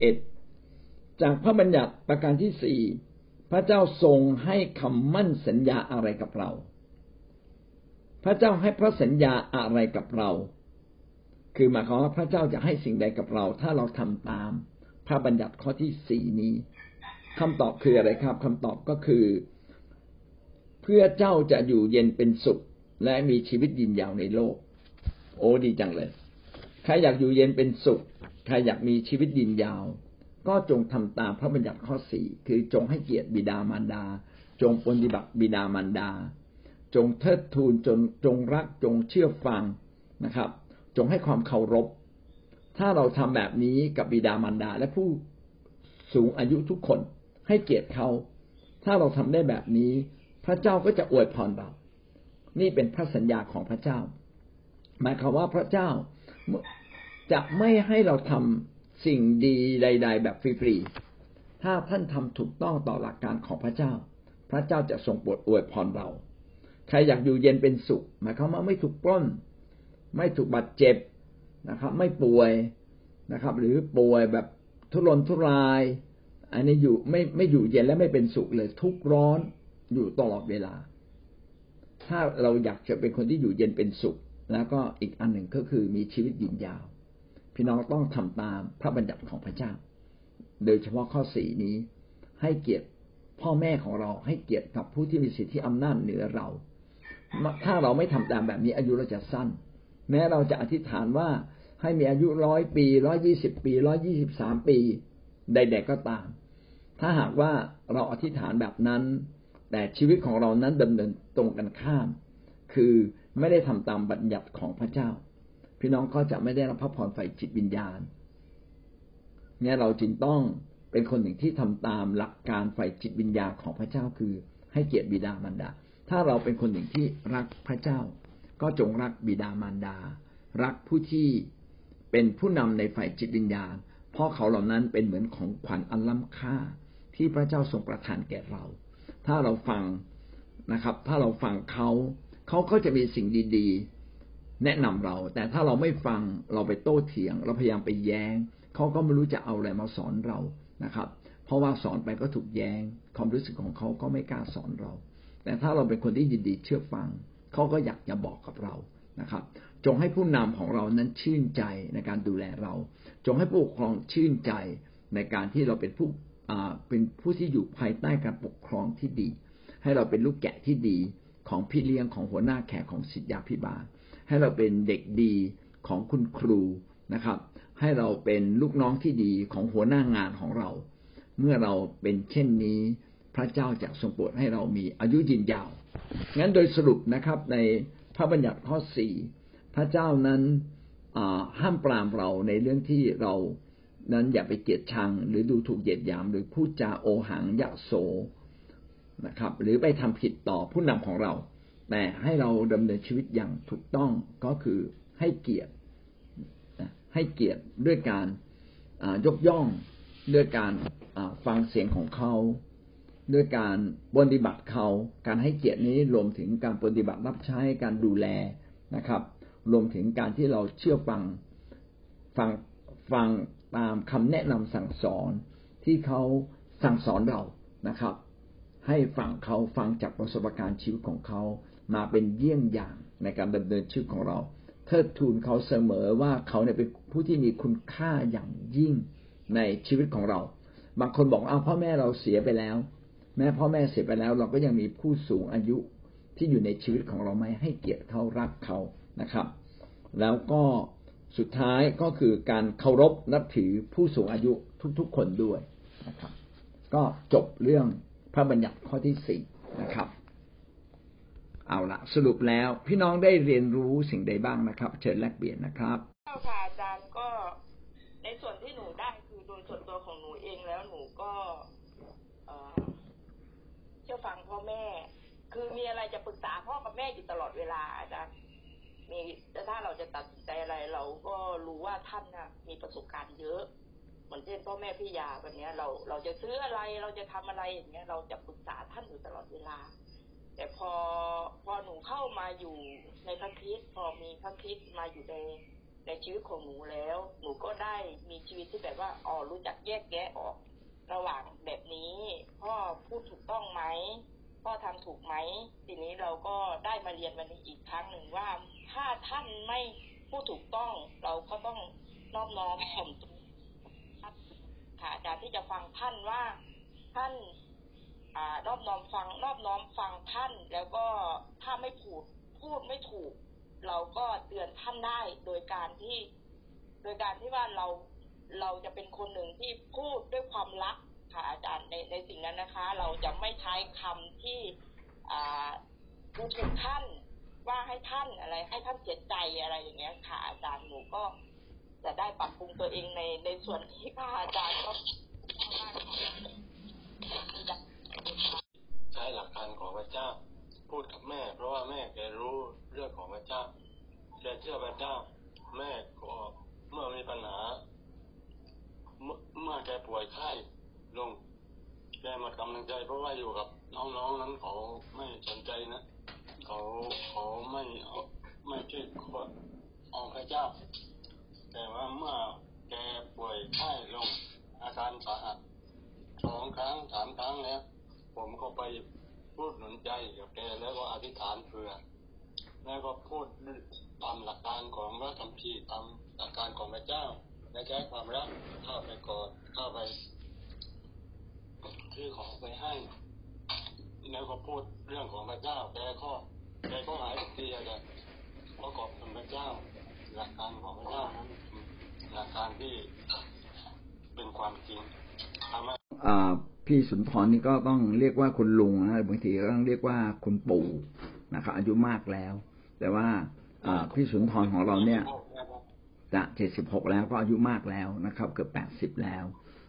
เอ็ดจากพระบัญญัติประการที่สี่พระเจ้าทรงให้คำมั่นสัญญาอะไรกับเรา พระเจ้าให้พระสัญญาอะไรกับเรา คือหมายความว่าพระเจ้าจะให้สิ่งใดกับเรา ถ้าเราทำตาม พระบัญญัติข้อที่สี่นี้คำตอบคืออะไรครับคำตอบก็คือ เพื่อเจ้าจะอยู่เย็นเป็นสุข และมีชีวิตยืนยาวในโลก โอ้ดีจังเลย ใครอยากอยู่เย็นเป็นสุข ใครอยากมีชีวิตยืนยาว ก็จงทำตามพระบัญญัติข้อสี่คือจงให้เกียรติบิดามารดา จงปฏิบัติบิดามารดา จงเทิดทูนจนจงรักจงเชื่อฟังนะครับ จงให้ความเคารพ ถ้าเราทำแบบนี้กับบิดามารดาและผู้สูงอายุทุกคนให้เกียรติเขา ถ้าเราทำได้แบบนี้ พระเจ้าก็จะอวยพรเรา นี่เป็นพระสัญญาของพระเจ้า หมายความว่าพระเจ้า จะไม่ให้เราทำสิ่งดีใด ๆ แบบฟรีๆ ถ้าท่านทำถูกต้องต่อหลักการของพระเจ้า พระเจ้าจะทรงโปรดอวยพรเรา ใครอยากอยู่เย็นเป็นสุข หมายความว่าไม่ถูกปล้น ไม่ถูกบาดเจ็บนะครับ ไม่ป่วยนะครับ หรือป่วยแบบทุรนทุราย อันนี้อยู่ไม่ไม่อยู่เย็นและไม่เป็นสุขเลยทุกร้อนอยู่ตลอดเวลา ถ้าเราอยากจะเป็นคนที่อยู่เย็นเป็นสุข แล้วก็อีกอันหนึ่งก็คือมีชีวิตยืนยาว พี่น้องต้องทำตามพระบัญญัติของพระเจ้า โดยเฉพาะข้อสี่นี้ ให้เกียรติพ่อแม่ของเราให้เกียรติกับผู้ที่มีสิทธิอำนาจเหนือเรา ถ้าเราไม่ทำตามแบบนี้อายุเราจะสั้น แม้เราจะอธิษฐานว่าให้มีอายุร้อยปีร้อยี่สิบปีร้อยี่สิบสามปี ใด ๆก็ตาม ถ้าหากว่าเราอธิษฐานแบบนั้น แต่ชีวิตของเรานั้นดำเนินตรงกันข้าม คือ ไม่ได้ทำตามบัญญัติของพระเจ้า พี่น้องก็จะไม่ได้รับพระพรฝ่ายจิตวิญญาณ เนี่ยเราจึงต้องเป็นคนหนึ่งที่ทำตามหลักการฝ่ายจิตวิญญาณของพระเจ้าคือให้เกียรติบิดามารดา ถ้าเราเป็นคนหนึ่งที่รักพระเจ้า ก็จงรักบิดามารดา รักผู้ที่เป็นผู้นำในฝ่ายจิตวิญญาณ เพราะเขาเหล่านั้นเป็นเหมือนของขวัญอันล้ำค่า ที่พระเจ้าทรงประทานแก่เรา ถ้าเราฟังนะครับ ถ้าเราฟังเขา เขาก็จะมีสิ่งดีๆ แนะนำเรา แต่ถ้าเราไม่ฟังเราไปโต้เถียง เราพยายามไปแย้งเขาก็ไม่รู้จะเอาอะไรมาสอนเรานะครับ เพราะว่าสอนไปก็ถูกแย้ง ความรู้สึกของเขาก็ไม่กล้าสอนเรา แต่ถ้าเราเป็นคนที่ยินดีเชื่อฟังเขาก็อยากจะบอกกับเรานะครับ จงให้ผู้นำของเรานั้นชื่นใจในการดูแลเรา จงให้ผู้ปกครองชื่นใจในการที่เราเป็นผู้เป็นผู้ที่อยู่ภายใต้การปกครองที่ดี ให้เราเป็นลูกแกะที่ดี ของพี่เลี้ยงของหัวหน้าแขกของศิษยาพิบาล ให้เราเป็นเด็กดีของคุณครูนะครับ ให้เราเป็นลูกน้องที่ดีของหัวหน้างานของเรา เมื่อเราเป็นเช่นนี้พระเจ้าจะทรงโปรดให้เรามีอายุยืนยาว งั้นโดยสรุปนะครับในพระบัญญัติข้อสี่พระเจ้านั้นห้ามปรามเราในเรื่องที่เรานั้นอย่าไปเกลียดชัง หรือดูถูกเหยียดหยามหรือพูดจาโอหังยะโส นะครับ หรือไปทำผิดต่อผู้นำของเรา แต่ให้เราดำเนินชีวิตอย่างถูกต้องก็คือให้เกียรติให้เกียรติด้วยการยกย่องด้วยการฟังเสียงของเขา ด้วยการปฏิบัติเขา การให้เกียรตินี้รวมถึงการปฏิบัติรับใช้การดูแลนะครับ รวมถึงการที่เราเชื่อฟังฟังฟังตามคำแนะนำสั่งสอนที่เขาสั่งสอนเรานะครับ ให้ฟังเขาฟังจากประสบการณ์ชีวิตของเขามาเป็นเยี่ยงอย่างในการดำเนินชีวิตของเรา เทิดทูนเขาเสมอว่าเขาเนี่ยเป็นผู้ที่มีคุณค่าอย่างยิ่งในชีวิตของเรา บางคนบอกเอาพ่อแม่เราเสียไปแล้ว แม่พ่อแม่เสียไปแล้ว เราก็ยังมีผู้สูงอายุที่อยู่ในชีวิตของเราไหมให้เกียรติเขารักเขานะครับ แล้วก็สุดท้ายก็คือการเคารพนับถือผู้สูงอายุทุกๆคนด้วยนะครับ ก็จบเรื่อง พระบัญญัติข้อที่สี่นะครับ เอาละสรุปแล้วพี่น้องได้เรียนรู้สิ่งใดบ้างนะครับ เชิญแลกเปลี่ยนนะครับเจ้าค่ะอาจารย์ก็ในส่วนที่หนูได้คือโดยส่วนตัวของหนูเองแล้วหนูก็เชื่อฟังพ่อแม่ คือมีอะไรจะปรึกษาพ่อกับแม่อยู่ตลอดเวลาอาจารย์มีถ้าเราจะตัดสินใจอะไรเราก็รู้ว่าท่านนะมีประสบการณ์เยอะ เหมือนเช่นพ่อแม่พี่ยาแบบนี้เราเราจะซื้ออะไรเราจะทำอะไรอย่างเงี้ยเราจะปรึกษาท่านอยู่ตลอดเวลา แต่พอพอหนูเข้ามาอยู่ในพระคิดพอมีพระคิดมาอยู่ในในชีวิตของหนูแล้ว หนูก็ได้มีชีวิตที่แบบว่าอ๋อรู้จักแยกแยะออก ระหว่างแบบนี้ พ่อพูดถูกต้องไหมพ่อทำถูกไหมทีนี้เราก็ได้มาเรียนวันนี้อีกครั้งหนึ่งว่าถ้าท่านไม่พูดถูกต้อง เราก็ต้องน้อบน้อมถ่อมตัวค่ะอาจารย์ ที่จะฟังท่านว่าท่านอนอบน้อมฟังนอบน้อมฟังท่าน แล้วก็ถ้าไม่พูดพูดไม่ถูก เราก็เตือนท่านได้โดยการที่ โดยการที่ว่าเราเราจะเป็นคนหนึ่งที่พูดด้วยความรักค่ะอาจารย์ในในสิ่งนั้นนะคะ เราจะไม่ใช้คำที่อ่าดูถูกท่านว่าให้ท่านอะไร ให้ท่านเสียใจอะไรอย่างเงี้ยค่ะอาจารย์หนูก็จะได้ปรับปรุงตัวเองในในส่วนที่ค่ะอาจารย์ก็ ใช้หลักการของพระเจ้า พูดกับแม่ เพราะว่าแม่แกรู้เรื่องของพระเจ้าแกเชื่อพระเจ้า แม่ก็เมื่อมีปัญหา เมื่อแกป่วยไข้ลงแกมดกำลังใจ เพราะว่าอยู่กับน้องๆนั้นเขาไม่สนใจนะเขาเขาไม่เอาไม่ช่วยขอเอาพระเจ้า แต่ว่าเมื่อแกป่วยไข้ลง อาการสาหัสสองครั้งสามครั้งแล้ว ผมก็ไปพูดหนุนใจกับแกแล้วก็อธิษฐานเผื่อ แล้วก็พูดตามหลักการของพระคัมภีตามหลักการของพระเจ้า และใช้ความรักเข้าไปกอดเข้าไปคือของไปให้ แล้วก็พูดเรื่องของพระเจ้าแกก็แกก็หายทุกทีอะแกก็ขอบคุณพระเจ้า หลักการของพระเจ้านั้นหลักการที่ เป็นความจริงทำให้พี่สุนทรนี่ก็ต้องเรียกว่าคุณลุงนะบางทีก็ต้องเรียกว่าคุณปู่นะครับอายุมากแล้ว แต่ว่าพี่สุนทรของเราเนี่ย จะเจ็ดสิบหกแล้วก็อายุมากแล้วนะครับ เกือบแปดสิบแล้ว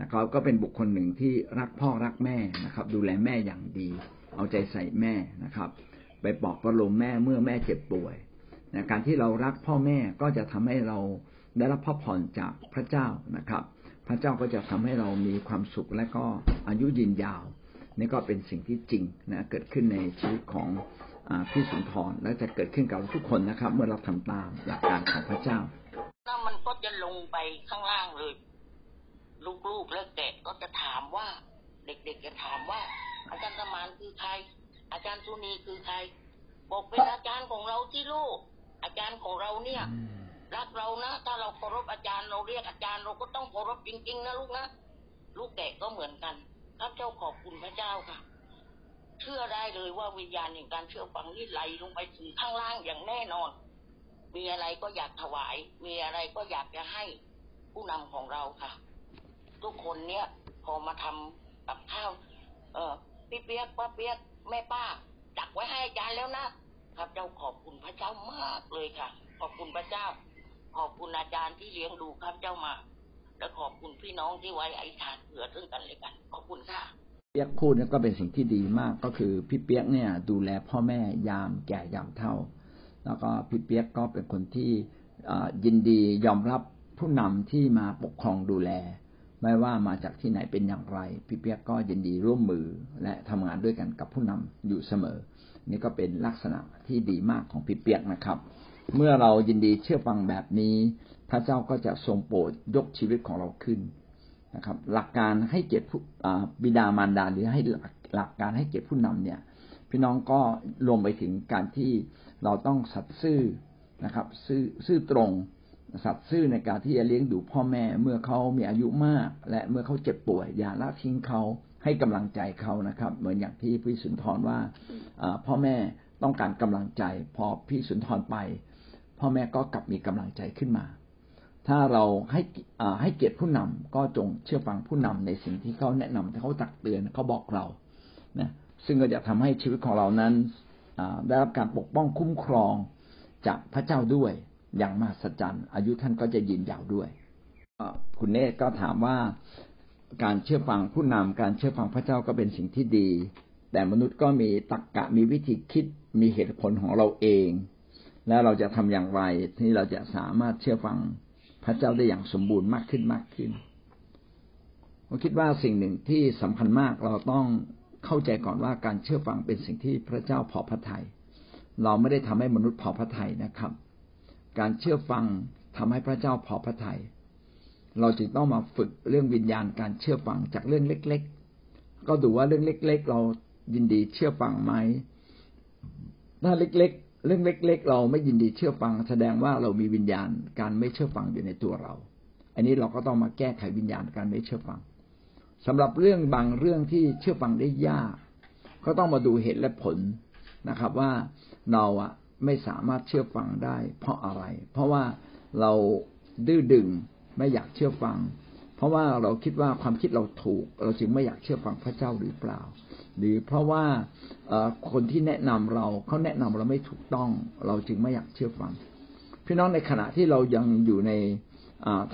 นะครับก็เป็นบุคคลหนึ่งที่รักพ่อรักแม่นะครับ ดูแลแม่อย่างดี เอาใจใส่แม่นะครับ ไปปลอบประโลมแม่เมื่อแม่เจ็บป่วยนะการที่เรารักพ่อแม่ก็จะทำให้เราได้รับพระพรจากพระเจ้านะครับ พระเจ้าก็จะทำให้เรามีความสุขและก็อายุยืนยาวนี่ก็เป็นสิ่งที่จริงนะเกิดขึ้นในชีวิตของอพี่สุนทรและจะเกิดขึ้นกับทุกคนนะครับ เมื่อเราทำตามหลักการของพระเจ้าแล้วมันก็จะลงไปข้างล่างเลย ลูกๆแล้วเด็กก็จะถามว่า เด็กๆจะถามว่า อาจารย์สมานคือใคร อาจารย์สุนีคือใคร บอกเป็นอาจารย์ของเราที่ลูก อาจารย์ของเราเนี่ย รักเรานะ ถ้าเราเคารพอาจารย์เราเรียกอาจารย์เราก็ต้องเคารพจริงๆนะลูกนะลูกแกะก็เหมือนกันข้าเจ้าขอบคุณพระเจ้าค่ะ เชื่อได้เลยว่าวิญญาณแห่งการเชื่อฟังนี่ไหลลงไปถึงข้างล่างอย่างแน่นอน มีอะไรก็อยากถวาย มีอะไรก็อยากจะให้ผู้นำของเราค่ะ ทุกคนเนี่ยพอมาทำกับข้าว เออพี่เปียกป้าเปียกแม่ป้าจักไว้ให้อาจารย์แล้วนะ ครับเจ้าขอบคุณพระเจ้ามากเลยค่ะ ขอบคุณพระเจ้า ขอบคุณอาจารย์ที่เลี้ยงดูข้าพเจ้ามา และขอบคุณพี่น้องที่ไว้อธิษฐานเผื่อซึ่งกันและกัน ขอบคุณค่ะเปียกพูดนี่ก็เป็นสิ่งที่ดีมากก็คือพี่เปียกเนี่ย ดูแลพ่อแม่ยามแก่ยามเฒ่า แล้วก็พี่เปียกก็เป็นคนที่ยินดียอมรับผู้นำที่มาปกครองดูแล ไม่ว่ามาจากที่ไหนเป็นอย่างไร พี่เปียกก็ยินดีร่วมมือและทำงานด้วยกันกับผู้นำอยู่เสมอ นี่ก็เป็นลักษณะที่ดีมากของพี่เปียกนะครับ เมื่อเรายินดีเชื่อฟังแบบนี้ พระเจ้าก็จะทรงโปรดยกชีวิตของเราขึ้นนะครับ หลักการให้เกียรติผู้บิดามารดาหรือให้หลักหลักการให้เกียรติผู้นำเนี่ย พี่น้องก็รวมไปถึงการที่เราต้องสัตย์ซื่อนะครับ ซื่อซื่อตรงสัตย์ซื่อในการที่จะเลี้ยงดูพ่อแม่เมื่อเขามีอายุมาก และเมื่อเขาเจ็บป่วยอย่าละทิ้งเขาให้กำลังใจเขานะครับ เหมือนอย่างที่พี่สุนทรว่าอ่าพ่อแม่ต้องการกำลังใจ พอพี่สุนทรไป พ่อแม่ก็กลับมีกำลังใจขึ้นมา ถ้าเราให้ให้เกียรติผู้นำก็จงเชื่อฟังผู้นำในสิ่งที่เขาแนะนำที่เขาตักเตือนเขาบอกเรานะซึ่งก็จะทำให้ชีวิตของเรานั้นได้รับการปกป้องคุ้มครองจากพระเจ้าด้วยอย่างมหัศจรรย์อายุท่านก็จะยืนยาวด้วยคุณเนตก็ถามว่าการเชื่อฟังผู้นำการเชื่อฟังพระเจ้าก็เป็นสิ่งที่ดี แต่มนุษย์ก็มีตรรกะมีวิธีคิดมีเหตุผลของเราเอง แล้วเราจะทำอย่างไรที่เราจะสามารถเชื่อฟังพระเจ้าได้อย่างสมบูรณ์มากขึ้นมากขึ้นผมคิดว่าสิ่งหนึ่งที่สำคัญมากเราต้องเข้าใจก่อนว่าการเชื่อฟังเป็นสิ่งที่พระเจ้าพอพระทยัยเราไม่ได้ทำให้มนุษย์พอพระทัยนะครับ การเชื่อฟังทำให้พระเจ้าพอพระทยัยเราจึงต้องมาฝึกเรื่องวิญญาณการเชื่อฟังจากเรื่องเล็ก ๆ ก็ดูว่าเรื่องเล็ก ๆ เรายินดีเชื่อฟังไหมถ้าเล็ก ๆ เรื่องเล็ก ๆ เราไม่ยินดีเชื่อฟัง แสดงว่าเรามีวิญญาณการไม่เชื่อฟังอยู่ในตัวเรา อันนี้เราก็ต้องมาแก้ไขวิญญาณการไม่เชื่อฟังสำหรับเรื่องบางเรื่องที่เชื่อฟังได้ยาก ก็ต้องมาดูเหตุและผลนะครับ ว่าเราอะไม่สามารถเชื่อฟังได้ เพราะอะไร เพราะว่าเราดื้อดึงไม่อยากเชื่อฟัง เพราะว่าเราคิดว่าความคิดเราถูก เราจึงไม่อยากเชื่อฟังพระเจ้าหรือเปล่า หรือเพราะว่าคนที่แนะนำเราเขาแนะนำเราไม่ถูกต้อง เราจึงไม่อยากเชื่อฟัง พี่น้องในขณะที่เรายังอยู่ใน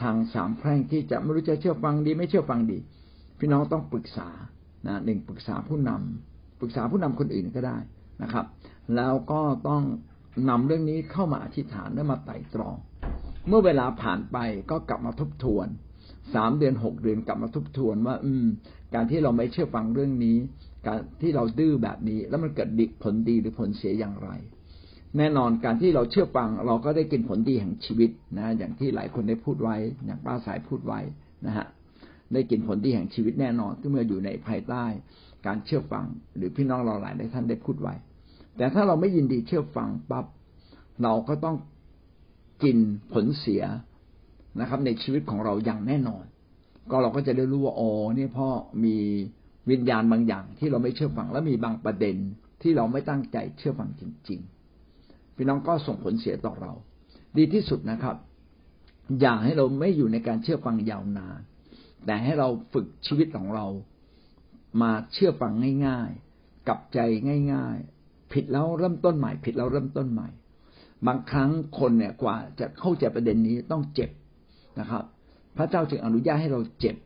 ทางสามแพร่งที่จะไม่รู้จะเชื่อฟังดี ไม่เชื่อฟังดี พี่น้องต้องปรึกษานะหนึ่งปรึกษาผู้นำปรึกษาผู้นำคนอื่นก็ได้นะครับ แล้วก็ต้องนำเรื่องนี้เข้ามาอธิษฐานและมาไต่ตรอง เมื่อเวลาผ่านไปก็กลับมาทบทวน สามเดือนหกเดือนกลับมาทบทวนว่า อืม การที่เราไม่เชื่อฟังเรื่องนี้ การที่เราดื้อแบบนี้ แล้วมันเกิดดิผลดีหรือผลเสียอย่างไร แน่นอนการที่เราเชื่อฟัง เราก็ได้กินผลดีแห่งชีวิตนะ อย่างที่หลายคนได้พูดไว้ อย่างป้าสายพูดไว้นะฮะได้กินผลดีแห่งชีวิตแน่นอนที่เมื่ออยู่ในภายใต้ การเชื่อฟัง หรือพี่น้องเราหลายในท่านได้พูดไว้ แต่ถ้าเราไม่ยินดีเชื่อฟังปั๊บเราก็ต้องกินผลเสีย นะครับ ในชีวิตของเราอย่างแน่นอน ก็เราก็จะได้รู้ว่าอ๋อนี่พ่อมีวิญญาณบางอย่าง ที่เราไม่เชื่อฟังและมีบางประเด็นที่เราไม่ตั้งใจเชื่อฟังจริง ๆ พี่น้องก็ส่งผลเสียต่อเรา ดีที่สุดนะครับ อย่าให้เราไม่อยู่ในการเชื่อฟังยาวนาน แต่ให้เราฝึกชีวิตของเรา มาเชื่อฟังง่าย ๆ กับใจง่าย ๆ ผิดแล้วเริ่มต้นใหม่ ผิดแล้วเริ่มต้นใหม่ บางครั้งคนเนี่ยกว่าจะเข้าใจประเด็นนี้ต้องเจ็บ นะครับ พระเจ้าจึงอนุญาตให้เราเจ็บ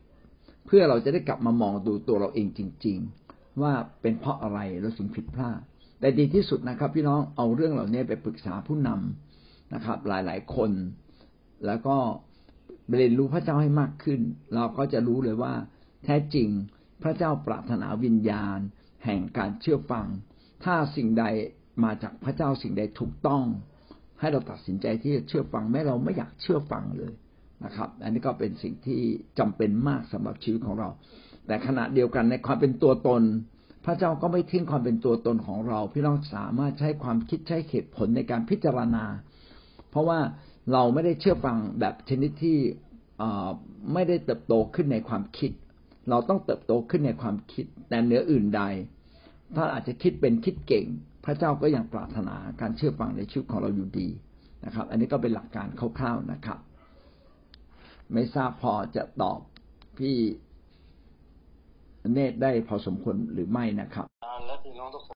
เพื่อเราจะได้กลับมามองดูตัวเราเองจริง ๆ ว่าเป็นเพราะอะไรเราถึงผิดพลาดแต่ดีที่สุดนะครับ พี่น้องเอาเรื่องเหล่านี้ไปปรึกษาผู้นำนะครับ หลายๆคน แล้วก็เรียนรู้พระเจ้าให้มากขึ้น เราก็จะรู้เลยว่า แท้จริงพระเจ้าปรารถนาวิญญาณ แห่งการเชื่อฟัง ถ้าสิ่งใดมาจากพระเจ้าสิ่งใดถูกต้อง ให้เราตัดสินใจที่จะเชื่อฟังแม้เราไม่อยากเชื่อฟังเลย นะครับ อันนี้ก็เป็นสิ่งที่จำเป็นมากสำหรับชีวิตของเรา แต่ขณะเดียวกันในความเป็นตัวตน พระเจ้าก็ไม่ทิ้งความเป็นตัวตนของเรา พี่น้องสามารถใช้ความคิดใช้เหตุผลในการพิจารณา เพราะว่าเราไม่ได้เชื่อฟังแบบชนิดที่ไม่ได้เติบโตขึ้นในความคิด เราต้องเติบโตขึ้นในความคิด แต่เนื้ออื่นใด ถ้าอาจจะคิดเป็นคิดเก่ง พระเจ้าก็ยังปรารถนาการเชื่อฟังในชีวิตของเราอยู่ดีนะครับ อันนี้ก็เป็นหลักการคร่าวๆนะครับ ไม่ทราบพอจะตอบพี่เนตได้พอสมควรหรือไม่นะครับ